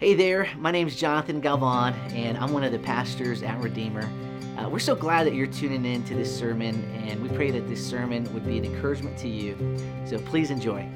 Hey there, my name is Jonathan Galvan, and I'm one of the pastors at Redeemer. Uh, we're so glad that you're tuning in to this sermon, and we pray that this sermon would be an encouragement to you. So please enjoy.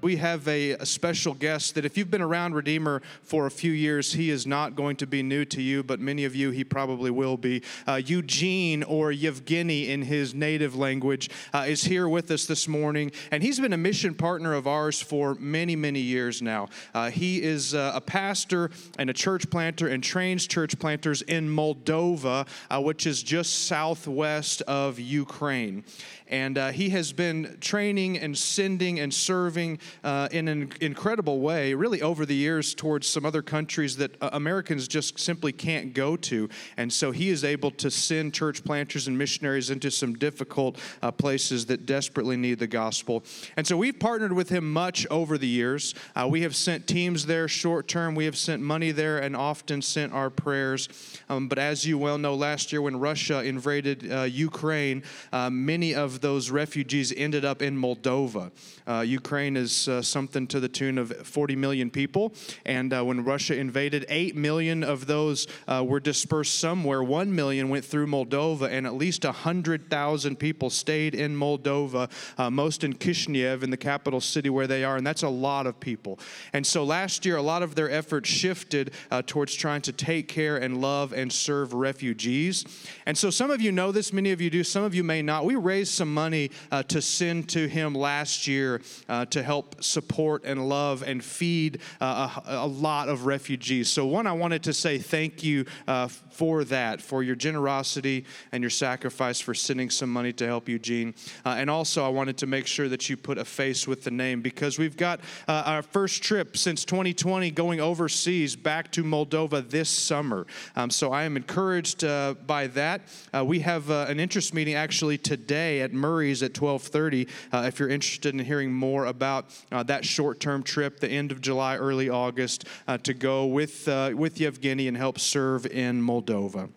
We have a, a, special guest that, if you've been around Redeemer for a few years, he is not going to be new to you, but many of you he probably will be. Uh, Eugene, or Yevgeny in his native language, uh, is here with us this morning, and he's been a mission partner of ours for many, many years now. Uh, he is uh, a pastor and a church planter and trains church planters in Moldova, uh, which is just southwest of Ukraine. And uh, he has been training and sending and serving uh, in an incredible way, really over the years, towards some other countries that uh, Americans just simply can't go to. And so he is able to send church planters and missionaries into some difficult uh, places that desperately need the gospel. And so we've partnered with him much over the years. Uh, we have sent teams there short term, we have sent money there, and often sent our prayers. Um, but as you well know, last year when Russia invaded uh, Ukraine, many of those refugees ended up in Moldova. Uh, Ukraine is uh, something to the tune of 40 million people, and uh, when Russia invaded, 8 million of those uh, were dispersed somewhere. 1 million went through Moldova, and at least 100,000 people stayed in Moldova, uh, most in Kishinev, in the capital city where they are, and that's a lot of people. And so last year, a lot of their efforts shifted towards trying to take care and love and serve refugees. And so some of you know this, many of you do, some of you may not. We raised some some money uh, to send to him last year uh, to help support and love and feed uh, a, a, lot of refugees. So, one, I wanted to say thank you uh, for that, for your generosity and your sacrifice for sending some money to help Eugene. Uh, and also, I wanted to make sure that you put a face with the name because we've got our first trip since 2020 going overseas back to Moldova this summer. Um, so, I am encouraged by that. we have an interest meeting actually today at Murray's at 12:30. Uh, if you're interested in hearing more about uh, that short-term trip, the end of July, early August, uh, to go with uh, with Yevgeny and help serve in Moldova.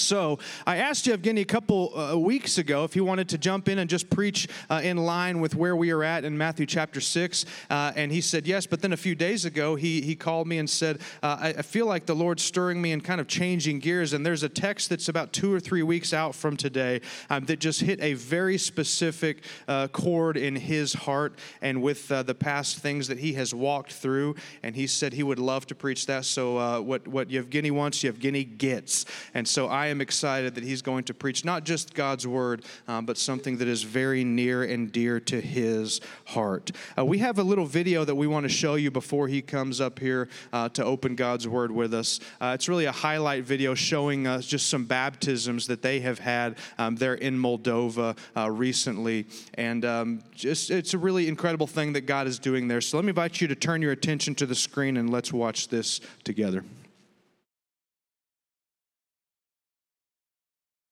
So I asked Yevgeny a couple uh, weeks ago if he wanted to jump in and just preach uh, in line with where we are at in Matthew chapter 6. Uh, and he said yes. But then a few days ago, he, he called me and said, uh, I, I, feel like the Lord's stirring me and kind of changing gears. And there's a text that's about two or three weeks out from today um, that just hit a very specific uh, chord in his heart and with uh, the past things that he has walked through. And he said he would love to preach that. So what, what Yevgeny wants, Yevgeny gets. And so I am excited that he's going to preach not just God's word, um, but something that is very near and dear to his heart. Uh, we have a little video that we want to show you before he comes up here uh, to open God's word with us. Uh, it's really a highlight video showing us just some baptisms that they have had um, there in Moldova uh, recently. And um, just it's a really incredible thing that God is doing there. So let me invite you to turn your attention to the screen and let's watch this together.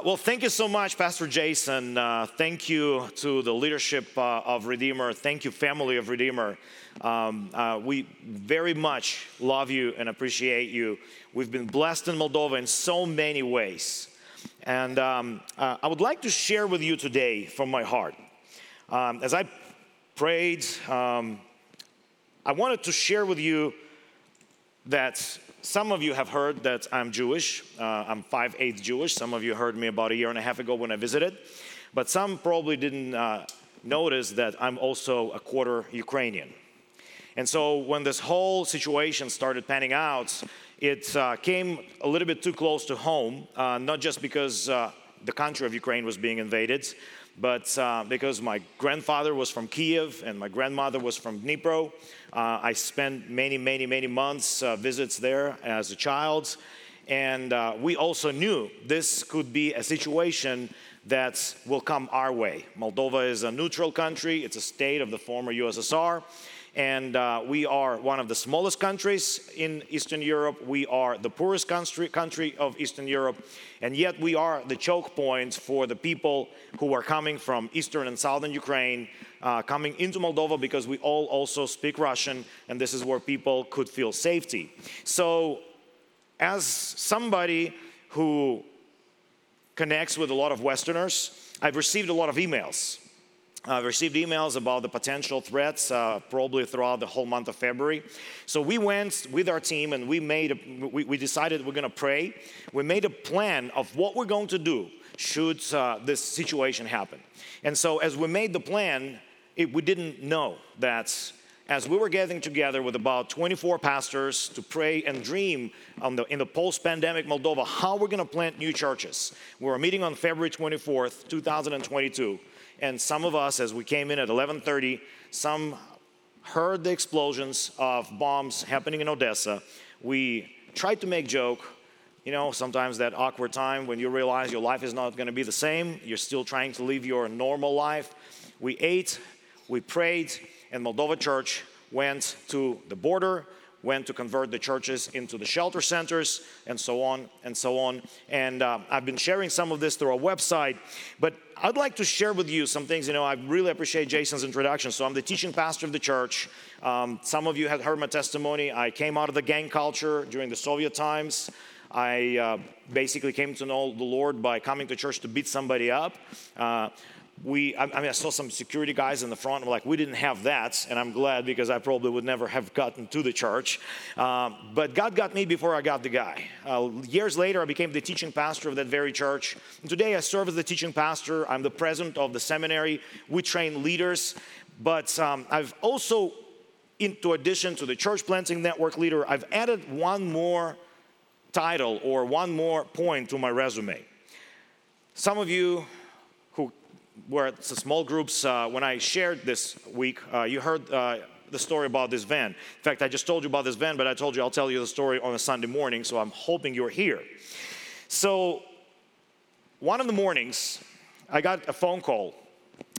Well, thank you so much, Pastor Jason. Uh, thank you to the leadership uh, of Redeemer. Thank you, family of Redeemer. Um, uh, we very much love you and appreciate you. We've been blessed in Moldova in so many ways. And um, uh, I would like to share with you today from my heart. Um, as I prayed, um, I wanted to share with you that some of you have heard that I'm Jewish. Uh, I'm 5'8 Jewish. Some of you heard me about a year and a half ago when I visited. But some probably didn't uh, notice that I'm also a quarter Ukrainian. And so when this whole situation started panning out, it uh, came a little bit too close to home, uh, not just because uh, the country of Ukraine was being invaded, but uh, because my grandfather was from Kiev and my grandmother was from Dnipro, uh, I spent many, many, many months uh, visits there as a child. And uh, we also knew this could be a situation that will come our way. Moldova is a neutral country, it's a state of the former USSR and uh, we are one of the smallest countries in Eastern Europe. We are the poorest country, country of Eastern Europe, and yet we are the choke points for the people who are coming from Eastern and Southern Ukraine, uh, coming into Moldova because we all also speak Russian, and this is where people could feel safety. So, as somebody who connects with a lot of Westerners, I've received a lot of emails uh, received emails about the potential threats uh, probably throughout the whole month of February. So we went with our team and we made a, we, we decided we're going to pray. We made a plan of what we're going to do should uh, this situation happen. And so as we made the plan, it, we didn't know that as we were getting together with about 24 pastors to pray and dream the, in the post-pandemic Moldova how we're going to plant new churches. We were meeting on February 24th, 2022 and some of us as we came in at 11:30 some heard the explosions of bombs happening in Odessa. We tried to make joke you know sometimes that awkward time when you realize your life is not going to be the same you're still trying to live your normal life. We ate we prayed and Moldova church went to the border went to convert the churches into the shelter centers and so on and so on. And uh, I've been sharing some of this through our website, but I'd like to share with you some things. You know, I really appreciate Jason's introduction. So I'm the teaching pastor of the church. Um, some of you have heard my testimony. I came out of the gang culture during the Soviet times. I uh, basically came to know the Lord by coming to church to beat somebody up. Uh, we, I, mean, I saw some security guys in the front. I'm like, we didn't have that, and I'm glad because I probably would never have gotten to the church. Um, but God got me before I got the guy. Uh, years later, I became the teaching pastor of that very church. And today, I serve as the teaching pastor. I'm the president of the seminary. We train leaders, but um, I've also, into addition to the church planting network leader, I've added one more title or one more point to my resume. Some of you were small groups. Uh, when I shared this week, uh, you heard uh, the story about this van. In fact, I just told you about this van, but I told you I'll tell you the story on a Sunday morning, so I'm hoping you're here. So, one of the mornings, I got a phone call.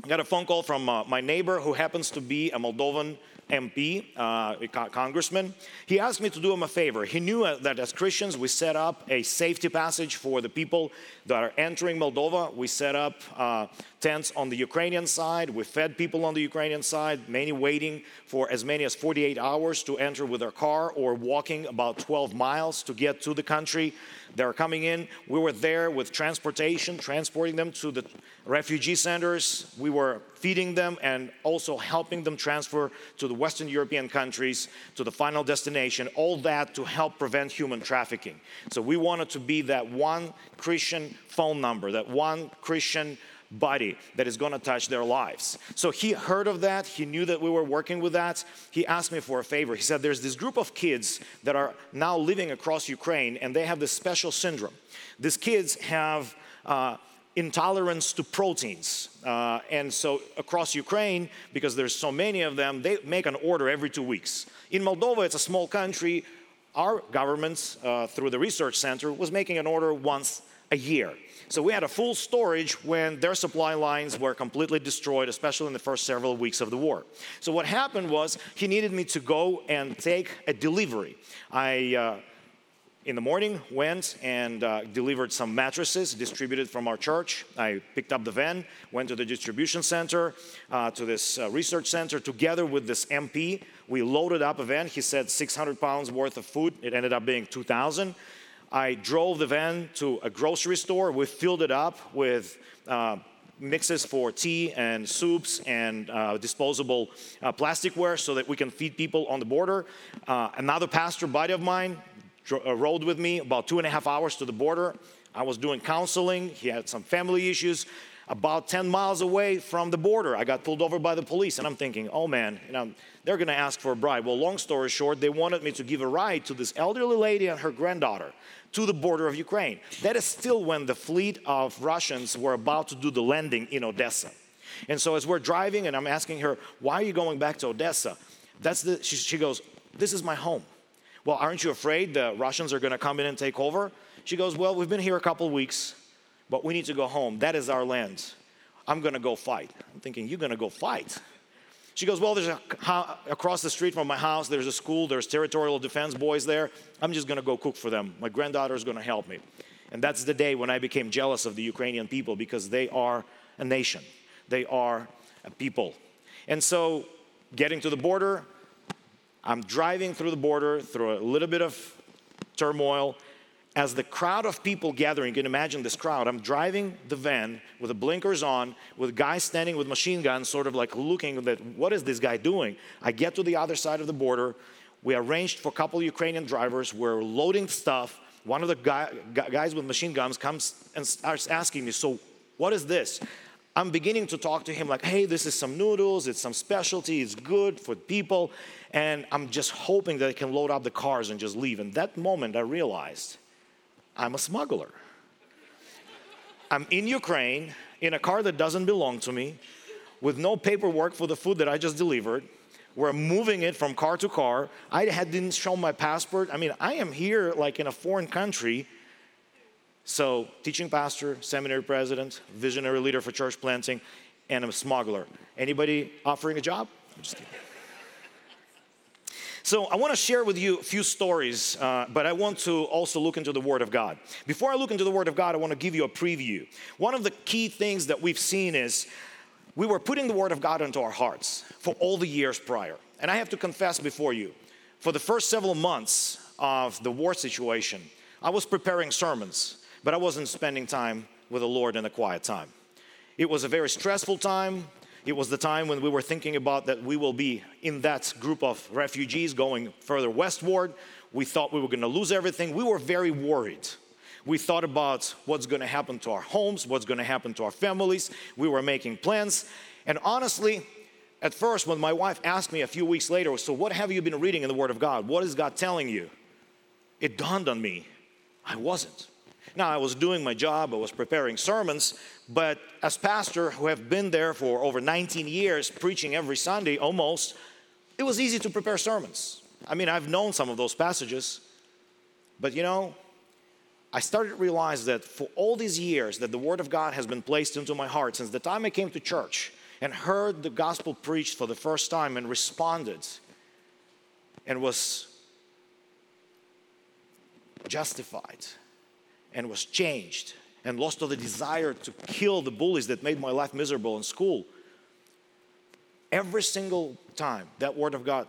I got a phone call from uh, my neighbor who happens to be a Moldovan MP, uh, congressman, he asked me to do him a favor. He knew uh, that as Christians, we set up a safety passage for the people that are entering Moldova. We set up uh, tents on the Ukrainian side. We fed people on the Ukrainian side, many waiting for as many as 48 hours to enter with their car or walking about 12 miles to get to the country. They're coming in. We were there with transportation, transporting them to the refugee centers. We were feeding them and also helping them transfer to the Western European countries to the final destination. All that to help prevent human trafficking. So we wanted to be that one Christian phone number, that one Christian body that is going to touch their lives. So he heard of that. He knew that we were working with that. He asked me for a favor. He said, There's this group of kids that are now living across Ukraine and they have this special syndrome. These kids have uh, intolerance to proteins. Uh, and so across Ukraine, because there's so many of them, they make an order every two weeks. In Moldova, it's a small country. Our government, uh, through the research center, was making an order once a year. So we had a full storage when their supply lines were completely destroyed, especially in the first several weeks of the war. So what happened was he needed me to go and take a delivery. I uh, in the morning went and uh, delivered some mattresses distributed from our church i picked up the van went to the distribution center uh, to this uh, research center together with this mp we loaded up a van he said 600 pounds worth of food it ended up being 2000 I drove the van to a grocery store. We filled it up with uh, mixes for tea and soups and uh, disposable uh, plasticware so that we can feed people on the border. Uh, another pastor buddy of mine dro- uh, rode with me about two and a half hours to the border. I was doing counseling. He had some family issues. About 10 miles away from the border, I got pulled over by the police, and I'm thinking, oh man, you know, they're gonna ask for a bribe. Well, long story short, they wanted me to give a ride to this elderly lady and her granddaughter to the border of Ukraine. That is still when the fleet of Russians were about to do the landing in Odessa. And so as we're driving, and I'm asking her, why are you going back to Odessa? That's the, she, she goes, this is my home. Well, aren't you afraid the Russians are going to come in and take over? She goes, well, we've been here a couple weeks, but we need to go home. That is our land. I'm going to go fight. I'm thinking, you're going to go fight? She goes, Well, there's a, across the street from my house, there's a school, there's territorial defense boys there. I'm just gonna go cook for them. My granddaughter is gonna help me. And that's the day when I became jealous of the Ukrainian people because they are a nation, they are a people. And so, getting to the border, I'm driving through the border through a little bit of turmoil, as the crowd of people gathering, you can imagine this crowd. I'm driving the van with the blinkers on, with guys standing with machine guns, sort of like looking at what is this guy doing? I get to the other side of the border. We arranged for a couple Ukrainian drivers. We're loading stuff. One of the guy, guys with machine guns comes and starts asking me, So, what is this? I'm beginning to talk to him like, hey, this is some noodles, it's some specialty, it's good for people. And I'm just hoping that I can load up the cars and just leave. And that moment I realized I'm a smuggler. I'm in Ukraine in a car that doesn't belong to me with no paperwork for the food that I just delivered. We're moving it from car to car. I had, didn't show my passport. I mean, I am here like in a foreign country. So, teaching pastor, seminary president, visionary leader for church planting, and I'm a smuggler. Anybody offering a job? I'm just kidding. So, I want to share with you a few stories, uh, but I want to also look into the Word of God. Before I look into the Word of God, I want to give you a preview. One of the key things that we've seen is we were putting the Word of God into our hearts for all the years prior. And I have to confess before you, for the first several months of the war situation, I was preparing sermons, but I wasn't spending time with the Lord in a quiet time. It was a very stressful time. It was the time when we were thinking about that we will be in that group of refugees going further westward. We thought we were going to lose everything. We were very worried. We thought about what's going to happen to our homes, what's going to happen to our families. We were making plans. And honestly, at first, when my wife asked me a few weeks later, So, what have you been reading in the Word of God? What is God telling you? It dawned on me I wasn't. Now, I was doing my job, I was preparing sermons, but as pastor who have been there for over 19 years, preaching every Sunday almost, it was easy to prepare sermons. I mean, I've known some of those passages, but you know, I started to realize that for all these years that the Word of God has been placed into my heart, since the time I came to church and heard the gospel preached for the first time and responded and was justified and was changed and lost all the desire to kill the bullies that made my life miserable in school. Every single time that word of God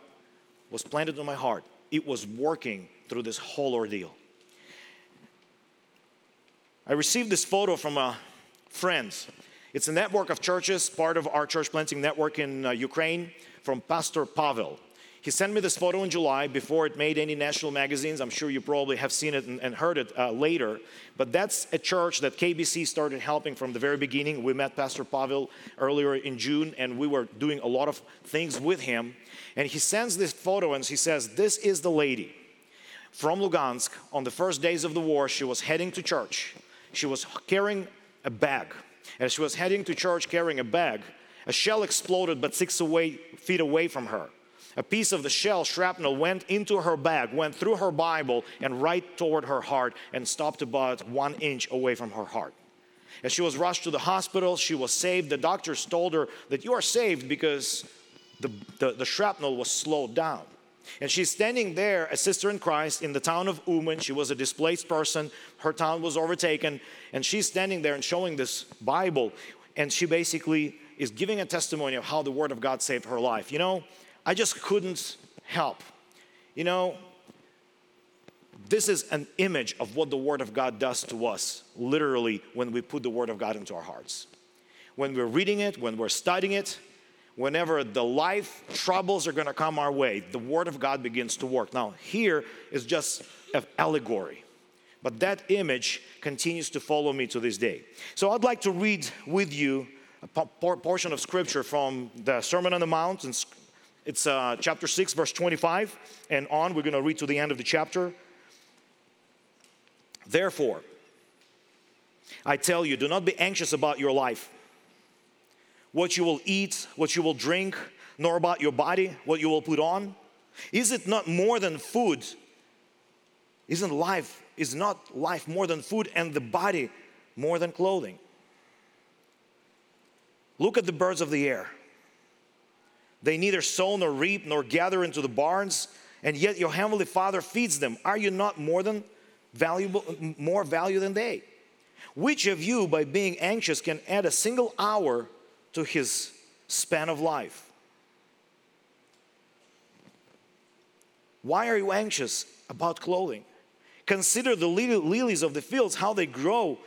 was planted in my heart, it was working through this whole ordeal. I received this photo from a friend. It's a network of churches, part of our church planting network in uh, Ukraine, from Pastor Pavel. He sent me this photo in July before it made any national magazines. I'm sure you probably have seen it and, and heard it uh, later. But that's a church that KBC started helping from the very beginning. We met Pastor Pavel earlier in June, and we were doing a lot of things with him. And he sends this photo and he says, This is the lady from Lugansk. On the first days of the war, she was heading to church. She was carrying a bag. As she was heading to church carrying a bag, a shell exploded but six away, feet away from her. A piece of the shell shrapnel went into her bag, went through her Bible, and right toward her heart and stopped about one inch away from her heart. As she was rushed to the hospital, she was saved. The doctors told her that you are saved because the, the, the shrapnel was slowed down. And she's standing there, a sister in Christ, in the town of Uman. She was a displaced person. Her town was overtaken. And she's standing there and showing this Bible. And she basically is giving a testimony of how the Word of God saved her life. You know, I just couldn't help. You know, this is an image of what the Word of God does to us, literally, when we put the Word of God into our hearts. When we're reading it, when we're studying it, whenever the life troubles are to come our way, the Word of God begins to work. Now, here is just an allegory, but that image continues to follow me to this day. So, I'd like to read with you a portion of Scripture from the Sermon on the Mount and it's uh, chapter 6, verse 25 and on. We're going to read to the end of the chapter. Therefore, I tell you, do not be anxious about your life, what you will eat, what you will drink, nor about your body, what you will put on. Is it not more than food? Isn't life, is not life more than food and the body more than clothing? Look at the birds of the air. They neither sow nor reap nor gather into the barns, and yet your heavenly Father feeds them. Are you not more than valuable, more value than they? Which of you, by being anxious, can add a single hour to his span of life? Why are you anxious about clothing? Consider the lilies of the fields, how they grow.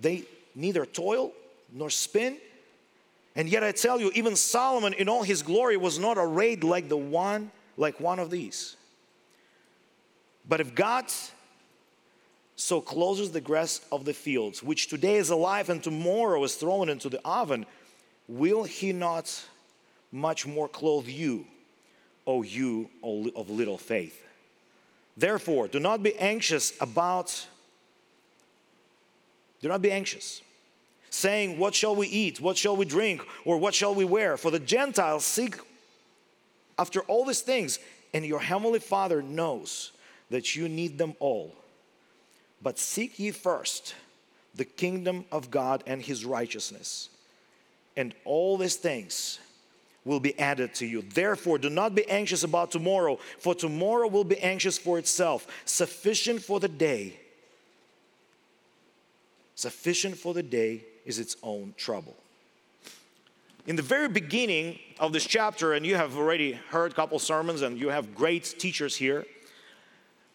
They neither toil nor spin. And yet I tell you, even Solomon in all his glory was not arrayed like the one, like one of these. But if God so closes the grass of the fields, which today is alive and tomorrow is thrown into the oven, will he not much more clothe you, O you of little faith? Therefore, do not be anxious about, do not be anxious, saying, What shall we eat? What shall we drink? Or what shall we wear? For the Gentiles seek after all these things, and your heavenly Father knows that you need them all. But seek ye first the kingdom of God and his righteousness, and all these things will be added to you. Therefore, do not be anxious about tomorrow, for tomorrow will be anxious for itself. Sufficient for the day, sufficient for the day is its own trouble. In the very beginning of this chapter, and you have already heard a couple sermons, and you have great teachers here.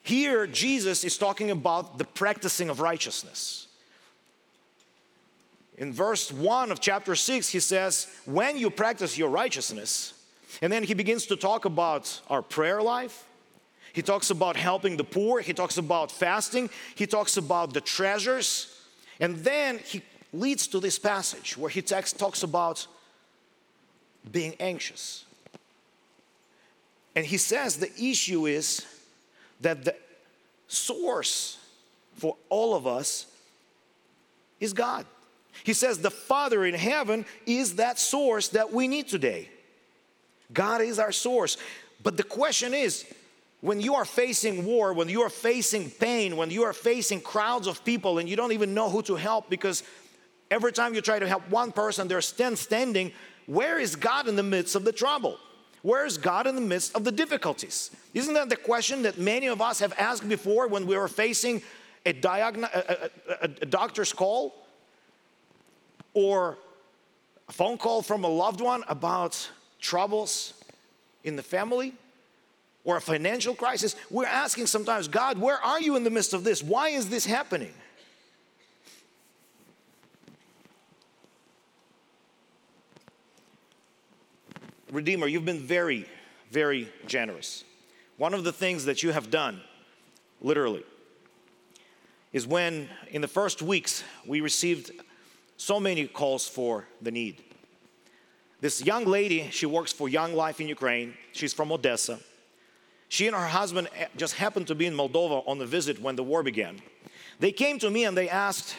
Here, Jesus is talking about the practicing of righteousness. In verse 1 of chapter 6, he says, When you practice your righteousness, and then he begins to talk about our prayer life. He talks about helping the poor. He talks about fasting. He talks about the treasures. And then he leads to this passage where he text, talks about being anxious. And he says the issue is that the source for all of us is God. He says the Father in heaven is that source that we need today. God is our source. But the question is when you are facing war, when you are facing pain, when you are facing crowds of people and you don't even know who to help because every time you try to help one person, they're still standing, where is God in the midst of the trouble? Where is God in the midst of the difficulties? Isn't that the question that many of us have asked before when we were facing a, a, a, a doctor's call or a phone call from a loved one about troubles in the family? or a financial crisis, we're asking sometimes, God, where are you in the midst of this? Why is this happening? Redeemer, you've been very, very generous. One of the things that you have done, literally, is when in the first weeks we received so many calls for the need. This young lady, she works for Young Life in Ukraine. She's from Odessa. She and her husband eh, just happened to be in Moldova on a visit when the war began. They came to me and they asked,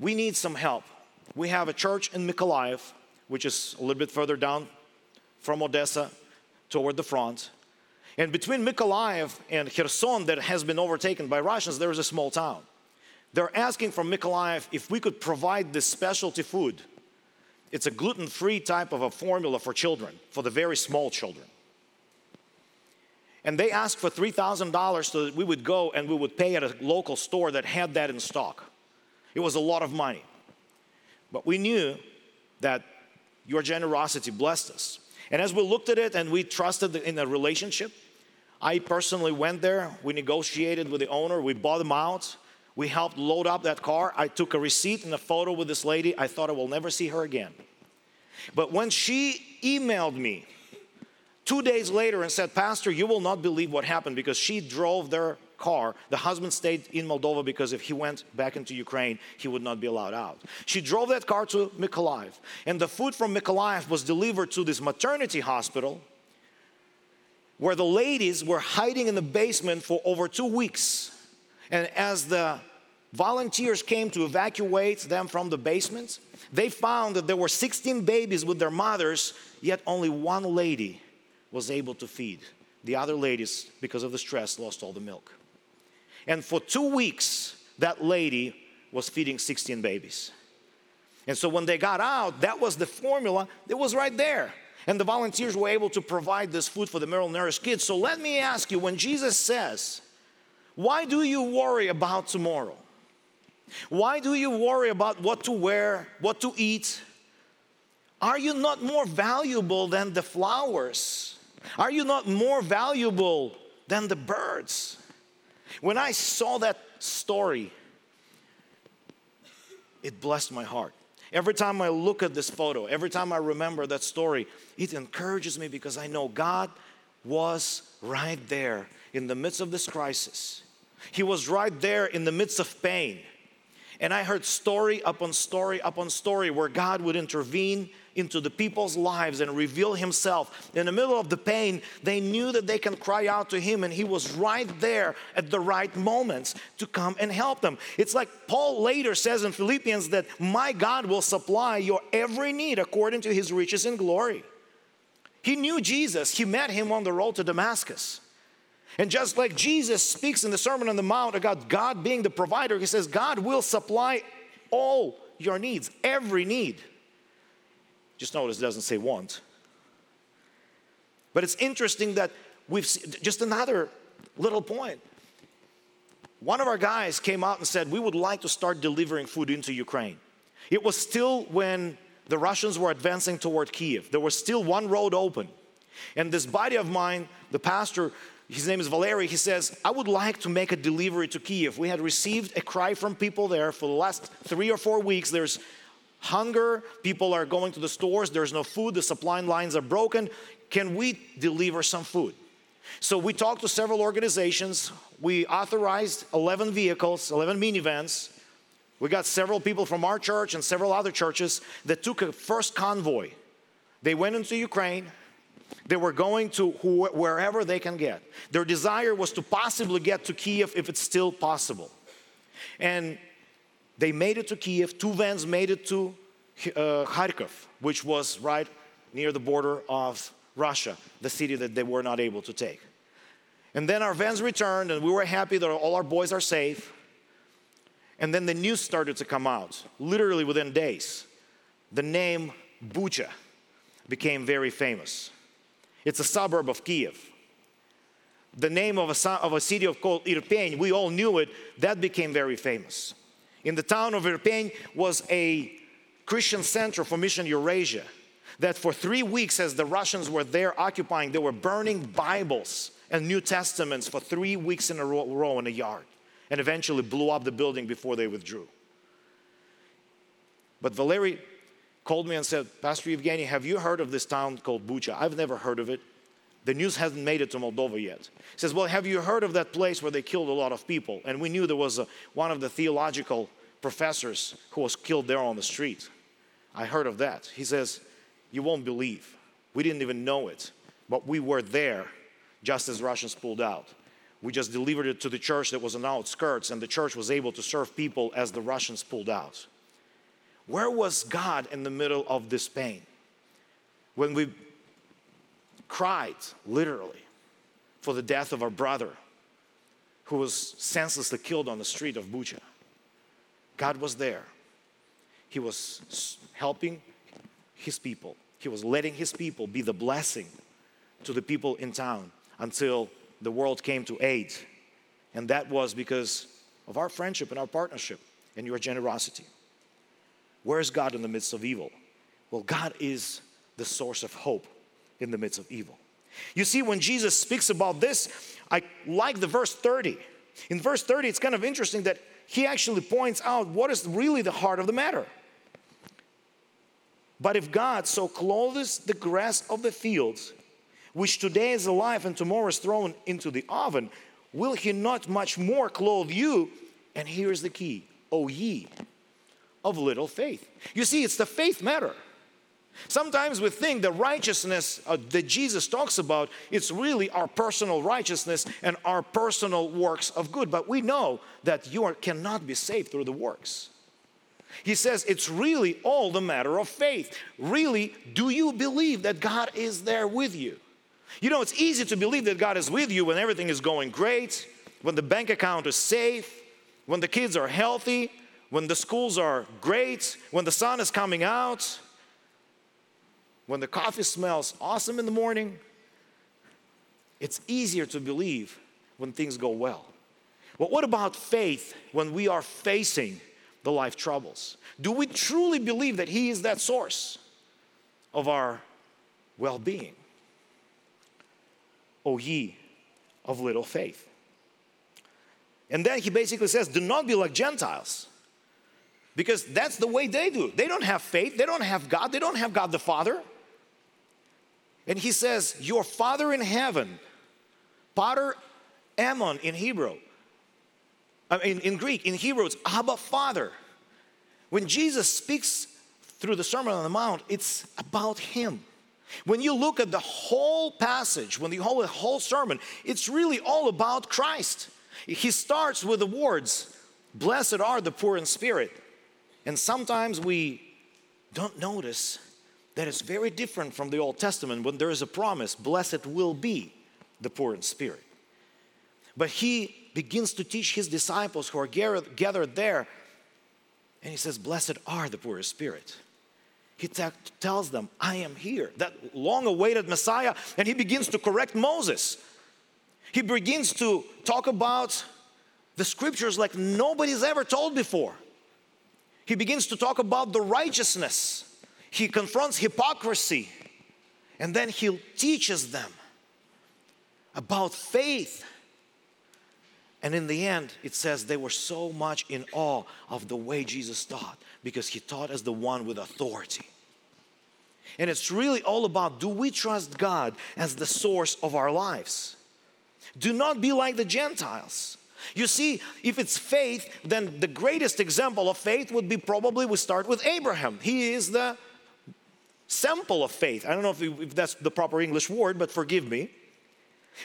We need some help. We have a church in Mykolaiv, which is a little bit further down from Odessa toward the front. And between Mykolaiv and Kherson, that has been overtaken by Russians, there is a small town. They're asking from Mykolaiv if we could provide this specialty food. It's a gluten free type of a formula for children, for the very small children. And they asked for $3,000 so that we would go and we would pay at a local store that had that in stock. It was a lot of money. But we knew that your generosity blessed us. And as we looked at it and we trusted in a relationship, I personally went there. We negotiated with the owner. We bought them out. We helped load up that car. I took a receipt and a photo with this lady. I thought I will never see her again. But when she emailed me two days later and said, Pastor, you will not believe what happened because she drove their car. The husband stayed in Moldova because if he went back into Ukraine, he would not be allowed out. She drove that car to Mykolaiv, and the food from Mykolaiv was delivered to this maternity hospital where the ladies were hiding in the basement for over two weeks. And as the volunteers came to evacuate them from the basement, they found that there were 16 babies with their mothers, yet only one lady was able to feed. The other ladies, because of the stress, lost all the milk. And for two weeks, that lady was feeding 16 babies. And so when they got out, that was the formula, it was right there. And the volunteers were able to provide this food for the malnourished kids. So let me ask you when Jesus says, Why do you worry about tomorrow? Why do you worry about what to wear, what to eat? Are you not more valuable than the flowers? Are you not more valuable than the birds? When I saw that story, it blessed my heart. Every time I look at this photo, every time I remember that story, it encourages me because I know God was right there in the midst of this crisis. He was right there in the midst of pain. And I heard story upon story upon story where God would intervene into the people's lives and reveal Himself. In the middle of the pain, they knew that they can cry out to Him, and He was right there at the right moments to come and help them. It's like Paul later says in Philippians that my God will supply your every need according to His riches in glory. He knew Jesus, He met Him on the road to Damascus. And just like Jesus speaks in the Sermon on the Mount about God being the provider, he says, God will supply all your needs, every need. Just notice it doesn't say want. But it's interesting that we've just another little point. One of our guys came out and said, We would like to start delivering food into Ukraine. It was still when the Russians were advancing toward Kiev. There was still one road open. And this buddy of mine, the pastor, his name is Valery, he says, I would like to make a delivery to Kiev. We had received a cry from people there for the last three or four weeks. There's hunger, people are going to the stores, there's no food, the supply lines are broken. Can we deliver some food? So we talked to several organizations. We authorized 11 vehicles, 11 minivans. We got several people from our church and several other churches that took a first convoy. They went into Ukraine, they were going to wherever they can get. Their desire was to possibly get to Kiev if it's still possible. And they made it to Kiev. Two vans made it to uh, Kharkov, which was right near the border of Russia, the city that they were not able to take. And then our vans returned, and we were happy that all our boys are safe. And then the news started to come out, literally within days. The name Bucha became very famous. It's a suburb of Kiev. The name of a, of a city of called Irpin, we all knew it, that became very famous. In the town of Irpin was a Christian center for Mission Eurasia that for three weeks as the Russians were there occupying, they were burning Bibles and New Testaments for three weeks in a row in a yard and eventually blew up the building before they withdrew. But Valery called me and said, Pastor Evgeny, have you heard of this town called Bucha? I've never heard of it. The news hasn't made it to Moldova yet. He says, Well, have you heard of that place where they killed a lot of people? And we knew there was a, one of the theological professors who was killed there on the street. I heard of that. He says, You won't believe. We didn't even know it, but we were there just as Russians pulled out. We just delivered it to the church that was on the outskirts, and the church was able to serve people as the Russians pulled out. Where was God in the middle of this pain? When we cried, literally, for the death of our brother who was senselessly killed on the street of Bucha. God was there. He was helping his people, He was letting his people be the blessing to the people in town until the world came to aid. And that was because of our friendship and our partnership and your generosity. Where is God in the midst of evil? Well, God is the source of hope in the midst of evil. You see, when Jesus speaks about this, I like the verse 30. In verse 30, it's kind of interesting that he actually points out what is really the heart of the matter. But if God so clothes the grass of the fields, which today is alive and tomorrow is thrown into the oven, will he not much more clothe you? And here's the key, O ye of little faith. You see, it's the faith matter. Sometimes we think the righteousness uh, that Jesus talks about, it's really our personal righteousness and our personal works of good. But we know that you are, cannot be saved through the works. He says it's really all the matter of faith. Really, do you believe that God is there with you? You know, it's easy to believe that God is with you when everything is going great, when the bank account is safe, when the kids are healthy, when the schools are great, when the sun is coming out when the coffee smells awesome in the morning, it's easier to believe when things go well. But what about faith when we are facing the life troubles? Do we truly believe that He is that source of our well being? O ye of little faith. And then he basically says, Do not be like Gentiles. Because that's the way they do. They don't have faith, they don't have God, they don't have God the Father. And he says, Your Father in heaven, Pater hemon in Hebrew, I mean, in Greek, in Hebrew, it's Abba Father. When Jesus speaks through the Sermon on the Mount, it's about Him. When you look at the whole passage, when you whole, the whole sermon, it's really all about Christ. He starts with the words, Blessed are the poor in spirit. And sometimes we don't notice that it's very different from the Old Testament when there is a promise, Blessed will be the poor in spirit. But he begins to teach his disciples who are gathered there, and he says, Blessed are the poor in spirit he t- tells them, I am here, that long awaited Messiah, and he begins to correct Moses. He begins to talk about the scriptures like nobody's ever told before. He begins to talk about the righteousness. He confronts hypocrisy. And then he teaches them about faith. And in the end, it says they were so much in awe of the way Jesus taught because he taught as the one with authority. And it's really all about do we trust God as the source of our lives? Do not be like the Gentiles. You see, if it's faith, then the greatest example of faith would be probably we start with Abraham. He is the sample of faith. I don't know if, that's the proper English word, but forgive me.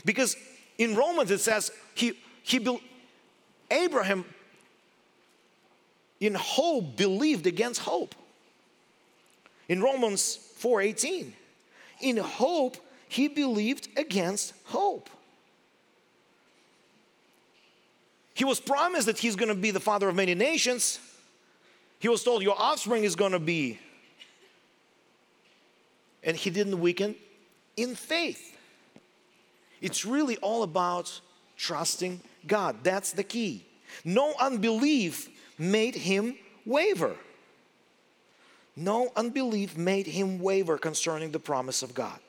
Because in Romans it says he, he Abraham in hope believed against hope. In Romans 4:18, in hope he believed against hope. He was promised that he's going to be the father of many nations. He was told your offspring is going to be and he didn't weaken in faith. It's really all about trusting God. That's the key. No unbelief made him waver. No unbelief made him waver concerning the promise of God.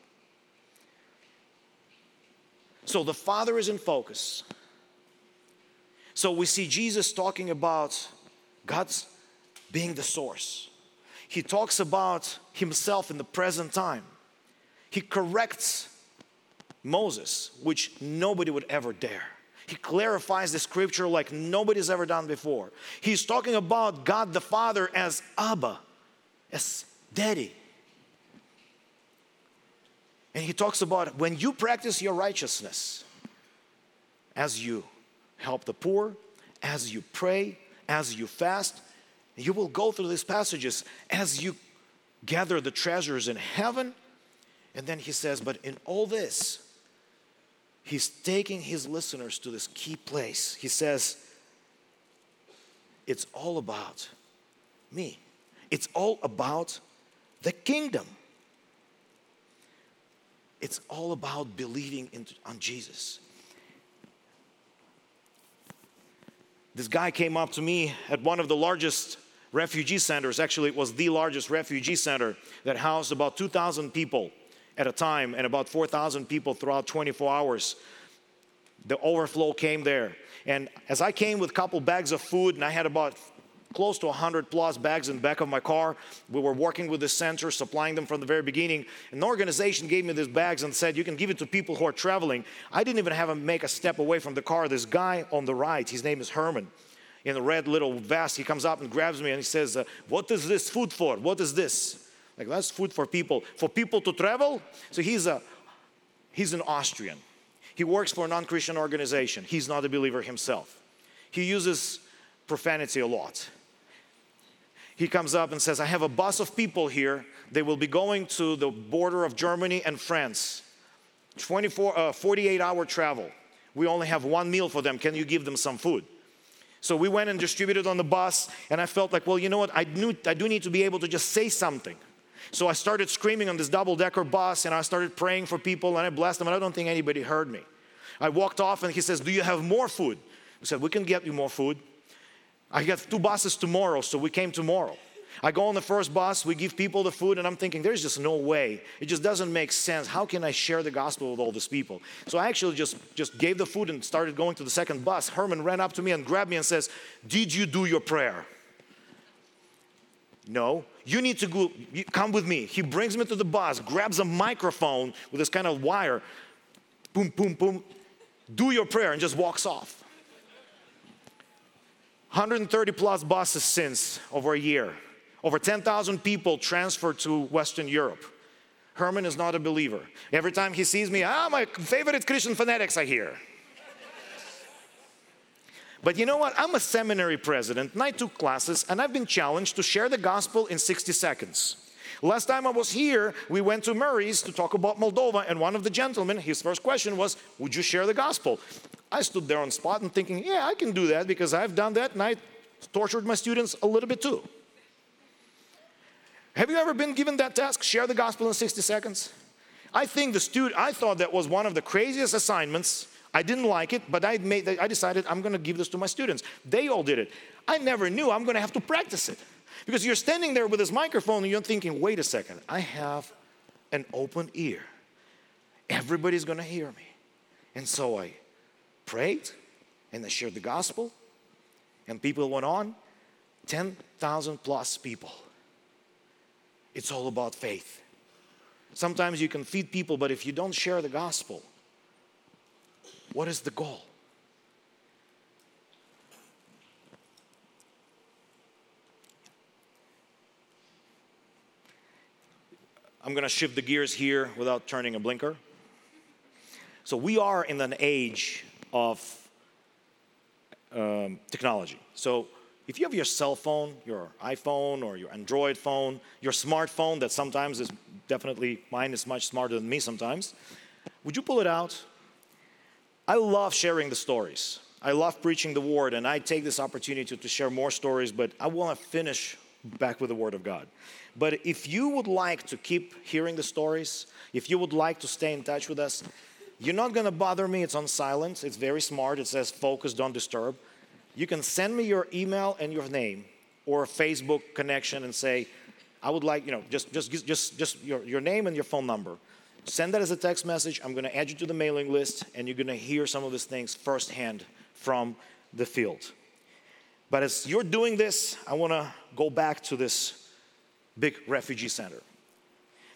So the Father is in focus. So we see Jesus talking about God's being the source. He talks about himself in the present time. He corrects Moses, which nobody would ever dare. He clarifies the scripture like nobody's ever done before. He's talking about God the Father as Abba, as Daddy. And he talks about when you practice your righteousness, as you help the poor, as you pray, as you fast, you will go through these passages as you gather the treasures in heaven. And then he says, But in all this, he's taking his listeners to this key place. He says, It's all about me, it's all about the kingdom. It's all about believing in, on Jesus. This guy came up to me at one of the largest refugee centers. Actually, it was the largest refugee center that housed about 2,000 people at a time and about 4,000 people throughout 24 hours. The overflow came there. And as I came with a couple bags of food, and I had about close to 100 plus bags in the back of my car. We were working with the center, supplying them from the very beginning. An organization gave me these bags and said, You can give it to people who are traveling. I didn't even have to make a step away from the car. This guy on the right, his name is Herman, in a red little vest, he comes up and grabs me and he says, uh, What is this food for? What is this? Like that's food for people, for people to travel. So he's a he's an Austrian. He works for a non-Christian organization. He's not a believer himself. He uses profanity a lot. He comes up and says, I have a bus of people here. They will be going to the border of Germany and France. 24, uh, 48 hour travel. We only have one meal for them. Can you give them some food? So we went and distributed on the bus, and I felt like, well, you know what? I, knew, I do need to be able to just say something. So I started screaming on this double decker bus and I started praying for people and I blessed them and I don't think anybody heard me. I walked off and he says, Do you have more food? I said, We can get you more food. I got two buses tomorrow, so we came tomorrow. I go on the first bus, we give people the food, and I'm thinking, there's just no way. It just doesn't make sense. How can I share the gospel with all these people? So I actually just, just gave the food and started going to the second bus. Herman ran up to me and grabbed me and says, Did you do your prayer? No, you need to go, come with me. He brings me to the bus, grabs a microphone with this kind of wire, boom, boom, boom, do your prayer, and just walks off. 130 plus buses since over a year. Over 10,000 people transferred to Western Europe. Herman is not a believer. Every time he sees me, ah, my favorite Christian fanatics I hear. But you know what? I'm a seminary president and I took classes and I've been challenged to share the gospel in 60 seconds. Last time I was here, we went to Murray's to talk about Moldova, and one of the gentlemen, his first question was, Would you share the gospel? I stood there on spot and thinking, Yeah, I can do that because I've done that and I tortured my students a little bit too. Have you ever been given that task? Share the gospel in 60 seconds? I think the student, I thought that was one of the craziest assignments. I didn't like it, but I, made, I decided I'm gonna give this to my students. They all did it. I never knew I'm gonna have to practice it. Because you're standing there with this microphone and you're thinking, wait a second, I have an open ear. Everybody's gonna hear me. And so I prayed and I shared the gospel, and people went on 10,000 plus people. It's all about faith. Sometimes you can feed people, but if you don't share the gospel, what is the goal? I'm going to shift the gears here without turning a blinker. So, we are in an age of um, technology. So, if you have your cell phone, your iPhone or your Android phone, your smartphone that sometimes is definitely mine is much smarter than me sometimes, would you pull it out? I love sharing the stories. I love preaching the word, and I take this opportunity to, to share more stories, but I want to finish back with the word of God. But if you would like to keep hearing the stories, if you would like to stay in touch with us, you're not going to bother me. It's on silence. It's very smart. It says focus, don't disturb you can send me your email and your name or Facebook connection and say, I would like, you know, just, just, just, just your, your name and your phone number. Send that as a text message. I'm going to add you to the mailing list, and you're going to hear some of these things firsthand from the field. But as you're doing this, I want to go back to this big refugee center.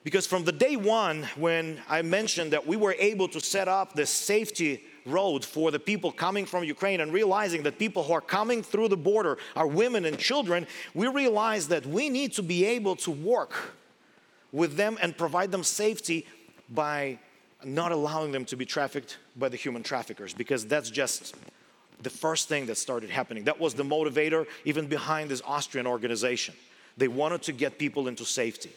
Because from the day one, when I mentioned that we were able to set up this safety road for the people coming from Ukraine and realizing that people who are coming through the border are women and children, we realize that we need to be able to work with them and provide them safety by not allowing them to be trafficked by the human traffickers because that's just the first thing that started happening. That was the motivator even behind this Austrian organization. They wanted to get people into safety.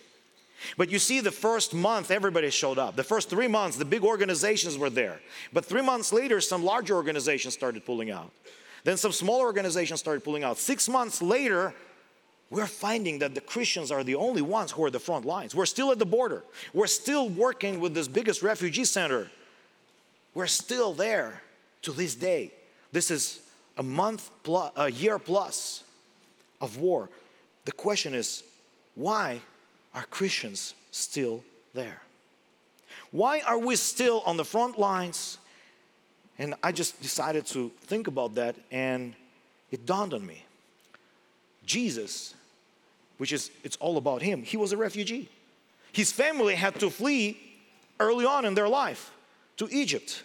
But you see, the first month, everybody showed up. The first three months, the big organizations were there. But three months later, some larger organizations started pulling out. Then some smaller organizations started pulling out. Six months later, we're finding that the Christians are the only ones who are the front lines. We're still at the border. We're still working with this biggest refugee center. We're still there to this day. This is a month plus, a year plus of war. The question is, why are Christians still there? Why are we still on the front lines? And I just decided to think about that, and it dawned on me. Jesus, which is, it's all about him, he was a refugee. His family had to flee early on in their life to Egypt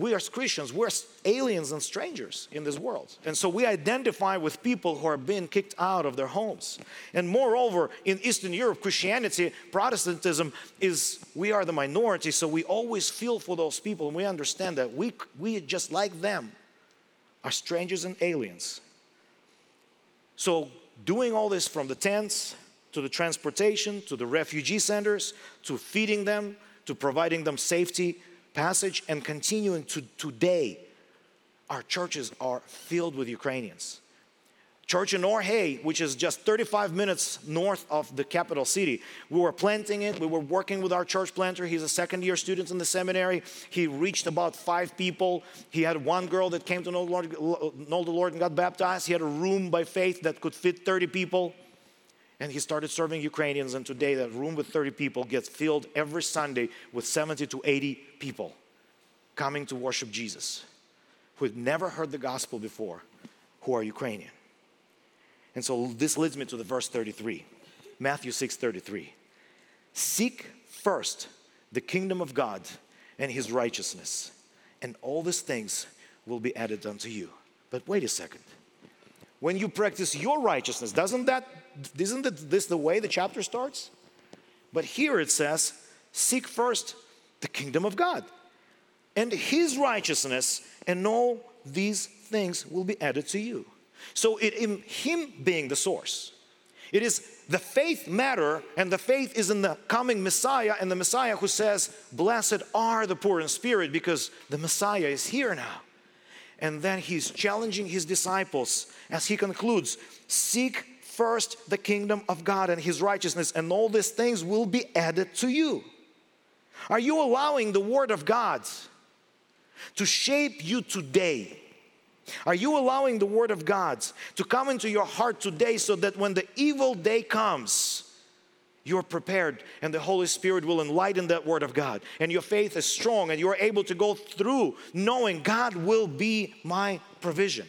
we as Christians, we're aliens and strangers in this world. And so we identify with people who are being kicked out of their homes. And moreover, in Eastern Europe, Christianity, Protestantism is, we are the minority, so we always feel for those people and we understand that we, we just like them, are strangers and aliens. So doing all this from the tents to the transportation to the refugee centers to feeding them to providing them safety passage and continuing to today, our churches are filled with Ukrainians. church in Orhei, which is just 35 minutes north of the capital city. We were planting it. We were working with our church planter. He's a second year student in the seminary. He reached about five people. He had one girl that came to know the Lord, know the Lord and got baptized. He had a room by faith that could fit 30 people. And he started serving Ukrainians. And today, that room with 30 people gets filled every Sunday with 70 to 80 people coming to worship Jesus who had never heard the gospel before, who are Ukrainian. And so this leads me to the verse 33. Matthew 6 33. Seek first the kingdom of God and his righteousness, and all these things will be added unto you. But wait a second. When you practice your righteousness, doesn't that isn't this the way the chapter starts? But here it says, seek first the kingdom of God and his righteousness, and all these things will be added to you. So it in him being the source. It is the faith matter, and the faith is in the coming Messiah, and the Messiah who says, Blessed are the poor in spirit, because the Messiah is here now. And then he's challenging his disciples as he concludes Seek first the kingdom of God and his righteousness, and all these things will be added to you. Are you allowing the Word of God to shape you today? Are you allowing the Word of God to come into your heart today so that when the evil day comes, you're prepared and the Holy Spirit will enlighten that Word of God and your faith is strong and you're able to go through knowing God will be my provision?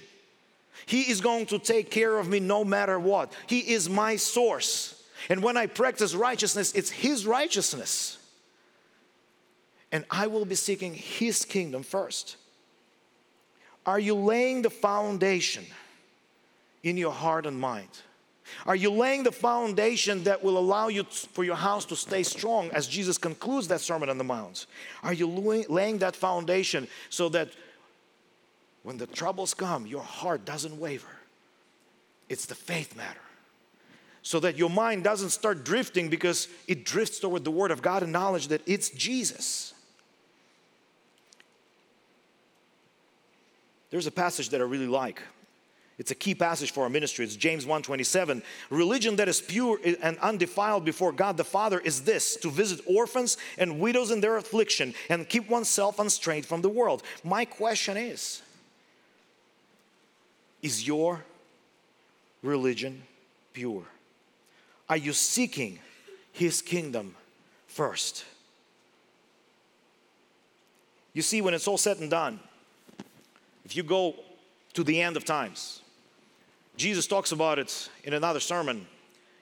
He is going to take care of me no matter what. He is my source. And when I practice righteousness, it's His righteousness. And I will be seeking His kingdom first. Are you laying the foundation in your heart and mind? Are you laying the foundation that will allow you for your house to stay strong as Jesus concludes that Sermon on the Mount? Are you laying that foundation so that when the troubles come, your heart doesn't waver? It's the faith matter. So that your mind doesn't start drifting because it drifts toward the Word of God and knowledge that it's Jesus. There's a passage that I really like. It's a key passage for our ministry. It's James 1:27. Religion that is pure and undefiled before God the Father is this: to visit orphans and widows in their affliction and keep oneself unstrained from the world. My question is: Is your religion pure? Are you seeking His kingdom first? You see, when it's all said and done, if you go to the end of times, Jesus talks about it in another sermon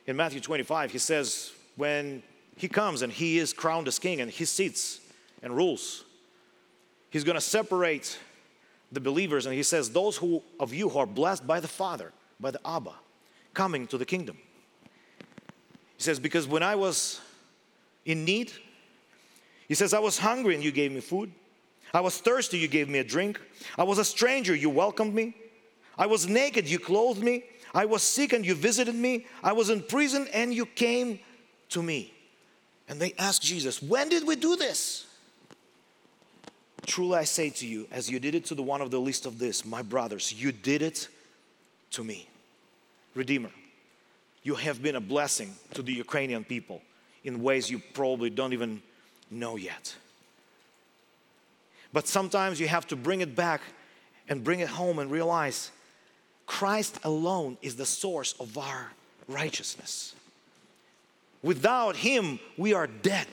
in Matthew 25. He says, when he comes and he is crowned as king and he sits and rules, he's going to separate the believers and he says, Those who, of you who are blessed by the Father, by the Abba, coming to the kingdom. He says, Because when I was in need, he says, I was hungry and you gave me food. I was thirsty, you gave me a drink. I was a stranger, you welcomed me. I was naked, you clothed me. I was sick and you visited me. I was in prison and you came to me. And they asked Jesus, When did we do this? Truly I say to you, as you did it to the one of the least of this, my brothers, you did it to me. Redeemer, you have been a blessing to the Ukrainian people in ways you probably don't even know yet. But sometimes you have to bring it back and bring it home and realize Christ alone is the source of our righteousness. Without Him, we are dead.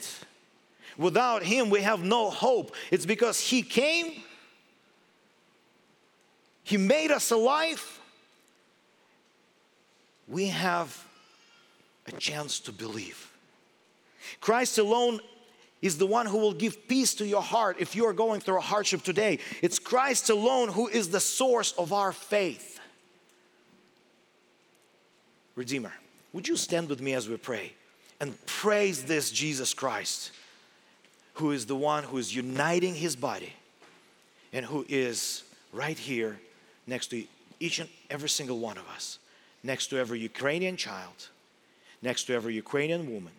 Without Him, we have no hope. It's because He came, He made us alive. We have a chance to believe. Christ alone is the one who will give peace to your heart if you are going through a hardship today. It's Christ alone who is the source of our faith. Redeemer, would you stand with me as we pray and praise this Jesus Christ, who is the one who is uniting his body and who is right here next to each and every single one of us, next to every Ukrainian child, next to every Ukrainian woman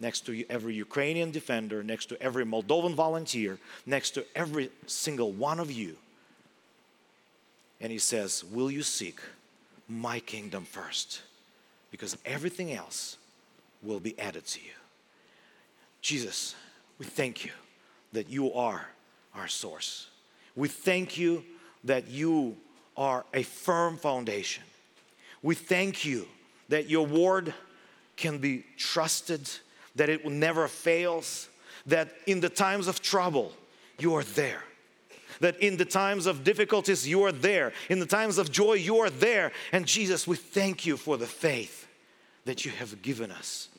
next to every Ukrainian defender, next to every Moldovan volunteer, next to every single one of you. And he says, Will you seek my kingdom first, because everything else will be added to you. Jesus, we thank you that you are our source. We thank you that you are a firm foundation. We thank you that your word can be trusted, that it never fails, that in the times of trouble, you are there. That in the times of difficulties, you are there. In the times of joy, you are there. And Jesus, we thank you for the faith that you have given us,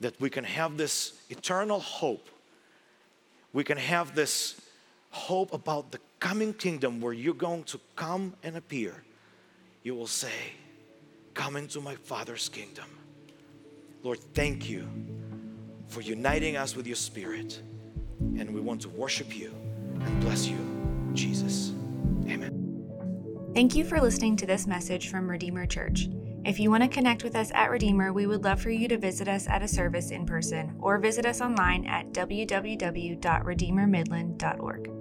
that we can have this eternal hope. We can have this hope about the coming kingdom where you're going to come and appear. You will say, Come into my Father's kingdom. Lord, thank you for uniting us with your Spirit. And we want to worship you and bless you, Jesus. Amen. Thank you for listening to this message from Redeemer Church. If you want to connect with us at Redeemer, we would love for you to visit us at a service in person or visit us online at www.redeemermidland.org.